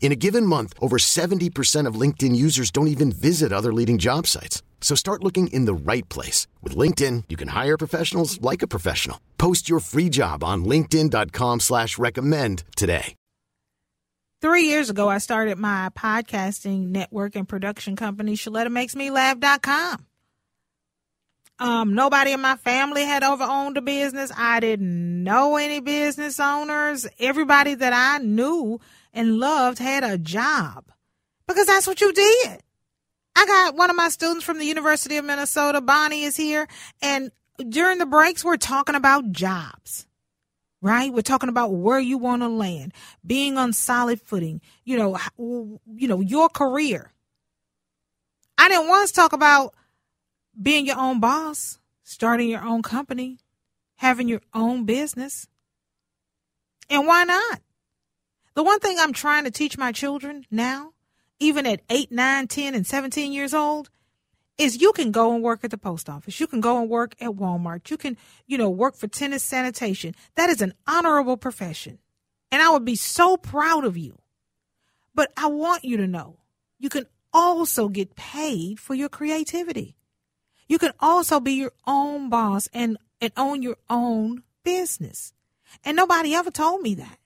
In a given month, over 70% of LinkedIn users don't even visit other leading job sites. So start looking in the right place. With LinkedIn, you can hire professionals like a professional. Post your free job on linkedin.com slash recommend today. Three years ago, I started my podcasting network and production company, ShalettaMakesMeLaugh.com. Um, nobody in my family had ever owned a business. I didn't know any business owners. Everybody that I knew and loved had a job because that's what you did. I got one of my students from the University of Minnesota, Bonnie is here, and during the breaks, we're talking about jobs, right? We're talking about where you want to land, being on solid footing, you know, you know, your career. I didn't once talk about being your own boss, starting your own company, having your own business. And why not? The one thing I'm trying to teach my children now, even at 8, 9, 10, and 17 years old, is you can go and work at the post office. You can go and work at Walmart. You can, you know, work for tennis sanitation. That is an honorable profession. And I would be so proud of you. But I want you to know you can also get paid for your creativity. You can also be your own boss and, and own your own business. And nobody ever told me that.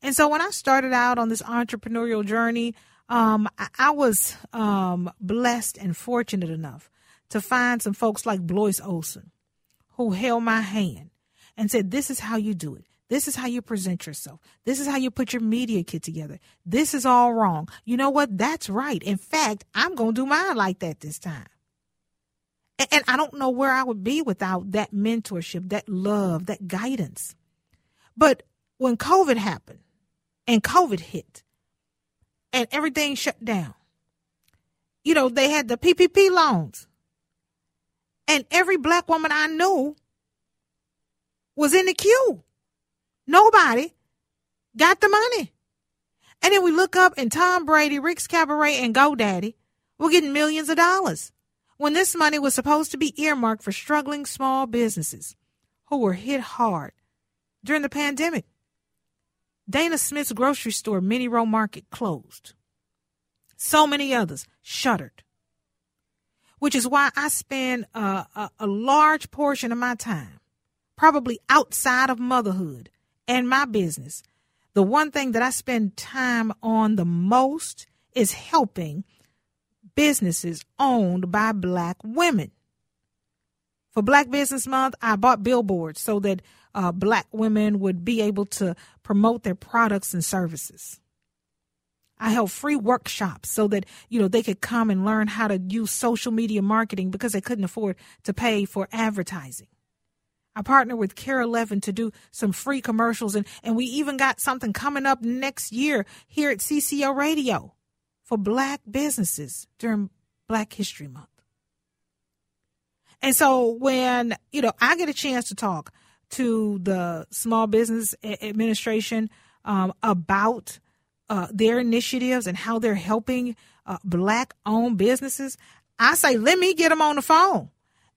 And so when I started out on this entrepreneurial journey, um, I, I, was um, blessed and fortunate enough to find some folks like Blois Olson who held my hand and said, This is how you do it. This is how you present yourself. This is how you put your media kit together. This is all wrong. You know what? That's right. In fact, I'm going to do mine like that this time. And, I don't know where I would be without that mentorship, that love, that guidance. But when COVID happened and COVID hit and everything shut down, you know, they had the PPP loans. And every black woman I knew was in the queue. Nobody got the money. And then we look up and Tom Brady, Rick's Cabaret, and GoDaddy were getting millions of dollars when this money was supposed to be earmarked for struggling small businesses who were hit hard during the pandemic. Dana Smith's grocery store, Mini Row Market, closed. So many others shuttered. which is why I spend a, a, a large portion of my time, probably outside of motherhood and my business. The one thing that I spend time on the most is helping businesses owned by black women. For Black Business Month, I bought billboards so that uh, black women would be able to promote their products and services. I held free workshops so that you know they could come and learn how to use social media marketing because they couldn't afford to pay for advertising. I partnered with KARE 11 to do some free commercials, and, and we even got something coming up next year here at CCO Radio for black businesses during Black History Month. And so when, you know, I get a chance to talk to the Small Business Administration um, about uh, their initiatives and how they're helping uh, black owned businesses, I say, let me get them on the phone.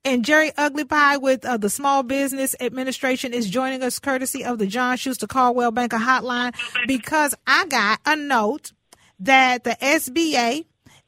And Geri Aglipay with uh, the Small Business Administration is joining us courtesy of the John Schuster Coldwell Banker Hotline because I got a note that the SBA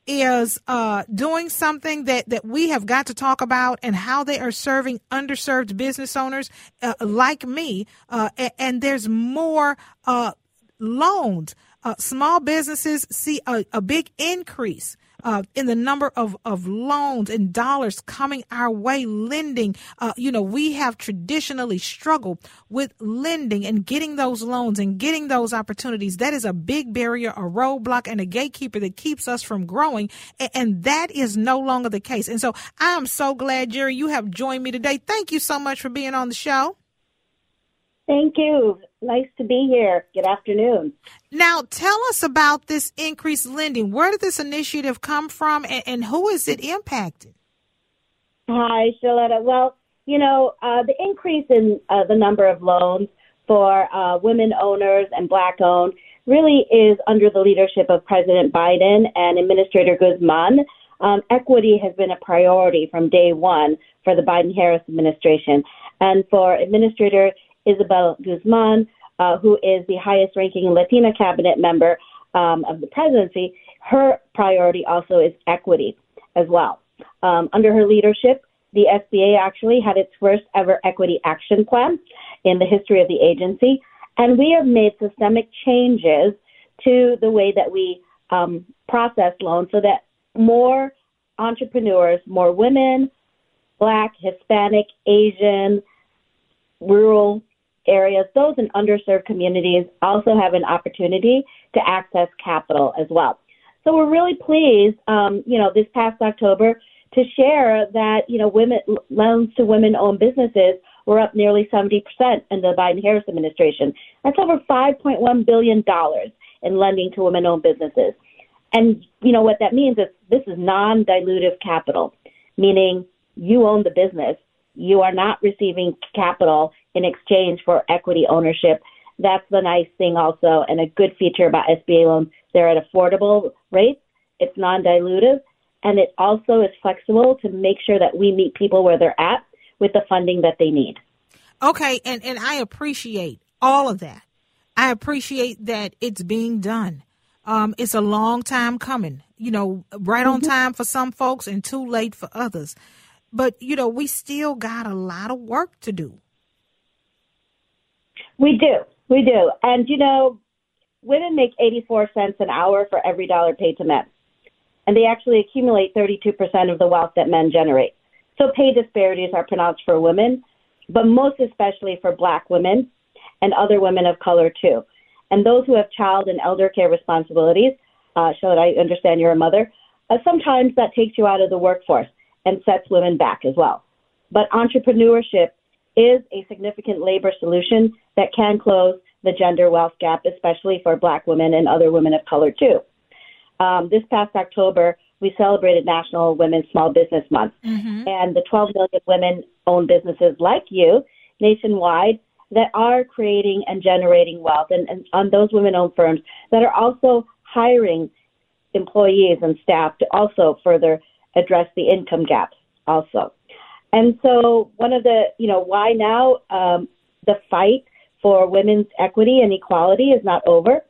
is uh, doing something that, that we have got to talk about and how they are serving underserved business owners uh, like me. Uh, and, and, there's more uh, loans. Uh, small businesses see a, a big increase uh, in the number of, of loans and dollars coming our way, lending. Uh, you know, we have traditionally struggled with lending and getting those loans and getting those opportunities. That is a big barrier, a roadblock, and a gatekeeper that keeps us from growing. And, and that is no longer the case. And so I am so glad, Geri, you have joined me today. Thank you so much for being on the show. Thank you. Nice to be here. Good afternoon. Now, tell us about this increased lending. Where did this initiative come from and, and who is it impacting? Hi, Shaletta. Well, you know, uh, the increase in uh, the number of loans for uh, women owners and black owned really is under the leadership of President Biden and Administrator Guzman. Um, equity has been a priority from day one for the Biden Harris administration. And for Administrator Isabel Guzman, uh, who is the highest ranking Latina cabinet member um, of the presidency, her priority also is equity as well. Um, under her leadership, the SBA actually had its first ever equity action plan in the history of the agency, and we have made systemic changes to the way that we um, process loans so that more entrepreneurs, more women, Black, Hispanic, Asian, rural areas, those in underserved communities also have an opportunity to access capital as well. So we're really pleased, um, you know, this past October to share that, you know, women loans to women-owned businesses were up nearly 70% in the Biden-Harris administration. That's over 5.1 billion dollars in lending to women-owned businesses. And you know what that means is this is non-dilutive capital, meaning you own the business. You are not receiving capital in exchange for equity ownership. That's the nice thing also, and a good feature about SBA loans. They're at affordable rates. It's non-dilutive, and it also is flexible to make sure that we meet people where they're at with the funding that they need. Okay, and, and I appreciate all of that. I appreciate that it's being done. Um, it's a long time coming, you know, right on mm-hmm. time for some folks and too late for others. But, you know, we still got a lot of work to do. We do. We do. And, you know, women make 84 cents an hour for every dollar paid to men. And they actually accumulate 32% of the wealth that men generate. So pay disparities are pronounced for women, but most especially for black women and other women of color too. And those who have child and elder care responsibilities, uh, that I understand you're a mother, uh, sometimes that takes you out of the workforce and sets women back as well. But entrepreneurship is a significant labor solution that can close the gender wealth gap, especially for black women and other women of color too. Um, this past October, we celebrated National Women's Small Business Month, mm-hmm. and the 12 million women owned businesses like you nationwide that are creating and generating wealth, and, and on those women owned firms that are also hiring employees and staff to also further address the income gaps also. And so, one of the, you know, why now um, the fight for women's equity and equality is not over.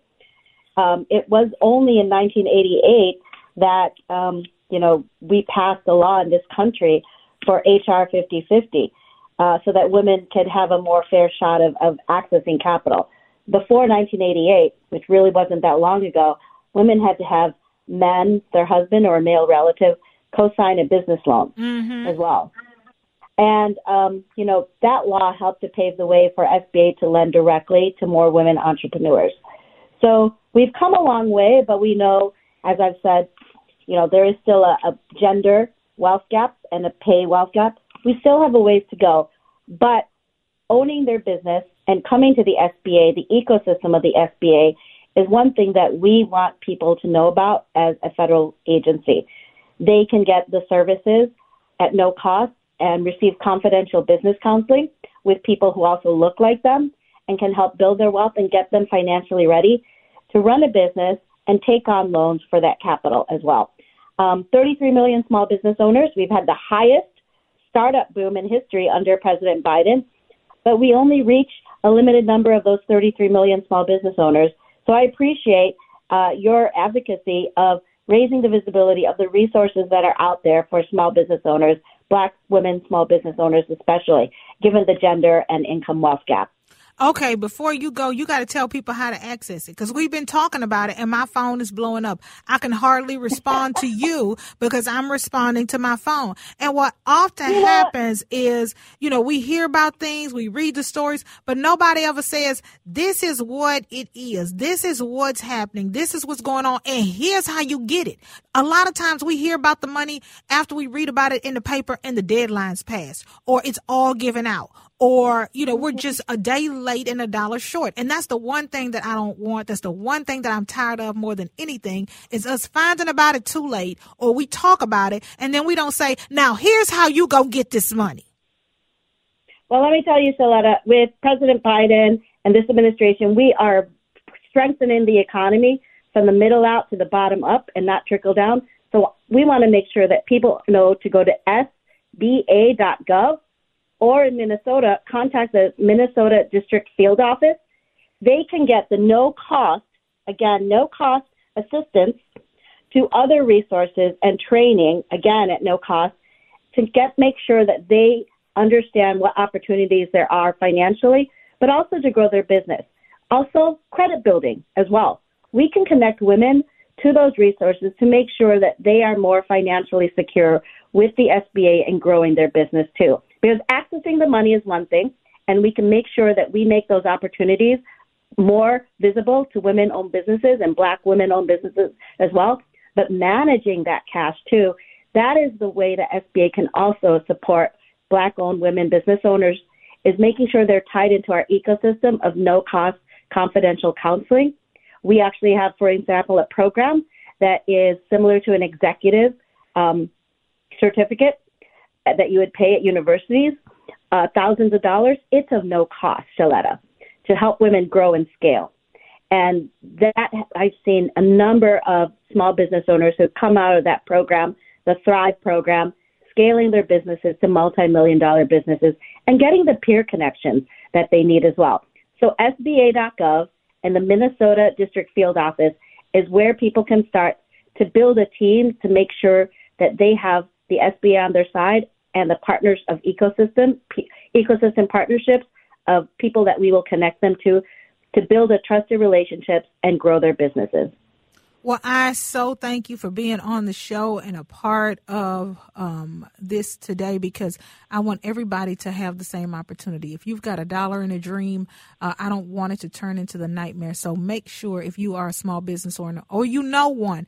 Um, it was only in 1988 that um, you know, we passed a law in this country for HR 5050 uh, so that women could have a more fair shot of, of accessing capital. Before 1988, which really wasn't that long ago, women had to have men, their husband or a male relative, co-sign a business loan Mm-hmm. as well. And um, you know that law helped to pave the way for SBA to lend directly to more women entrepreneurs. So we've come a long way, but we know, as I've said, you know there is still a, a gender wealth gap and a pay wealth gap. We still have a ways to go, but owning their business and coming to the SBA, the ecosystem of the SBA, is one thing that we want people to know about as a federal agency. They can get the services at no cost and receive confidential business counseling with people who also look like them and can help build their wealth and get them financially ready to run a business and take on loans for that capital as well. Um, 33 million small business owners. We've had the highest startup boom in history under President Biden, but we only reach a limited number of those 33 million small business owners. So I appreciate uh, your advocacy of raising the visibility of the resources that are out there for small business owners, black women small business owners especially, given the gender and income wealth gap. Okay, before you go, you got to tell people how to access it because we've been talking about it and my phone is blowing up. I can hardly respond to you because I'm responding to my phone. And what often Yeah. happens is, you know, we hear about things, we read the stories, but nobody ever says, this is what it is. This is what's happening. This is what's going on. And here's how you get it. A lot of times we hear about the money after we read about it in the paper and the deadline's passed or it's all given out or you know we're just a day late and a dollar short. And that's the one thing that i don't want. That's the one thing that i'm tired of more than anything is us finding about it too late or we talk about it and then we don't say now here's how you go get this money. Well, let me tell you, Shaletta, with President Biden and this administration, we are strengthening the economy from the middle out to the bottom up and not trickle down. So we want to make sure that people know to go to sba.gov or in Minnesota, contact the Minnesota District Field Office. They can get the no cost, again, no cost assistance to other resources and training, again, at no cost, to get make sure that they understand what opportunities there are financially, but also to grow their business. Also, credit building as well. We can connect women to those resources to make sure that they are more financially secure with the SBA and growing their business too. Because accessing the money is one thing, and we can make sure that we make those opportunities more visible to women owned businesses and black women owned businesses as well. But managing that cash too, that is the way the SBA can also support black owned women business owners is making sure they're tied into our ecosystem of no cost confidential counseling. We actually have, for example, a program that is similar to an executive um, certificate that you would pay at universities, uh, thousands of dollars. It's of no cost, Shaletta, to help women grow and scale. And that I've seen a number of small business owners who come out of that program, the Thrive program, scaling their businesses to multi-million dollar businesses and getting the peer connections that they need as well. So SBA.gov and the Minnesota District Field Office is where people can start to build a team to make sure that they have the SBA on their side and the partners of ecosystem p- ecosystem partnerships of people that we will connect them to to build a trusted relationships and grow their businesses. Well, I so thank you for being on the show and a part of um, this today because I want everybody to have the same opportunity. If you've got a dollar and a dream, uh, I don't want it to turn into the nightmare. So make sure if you are a small business owner or you know one,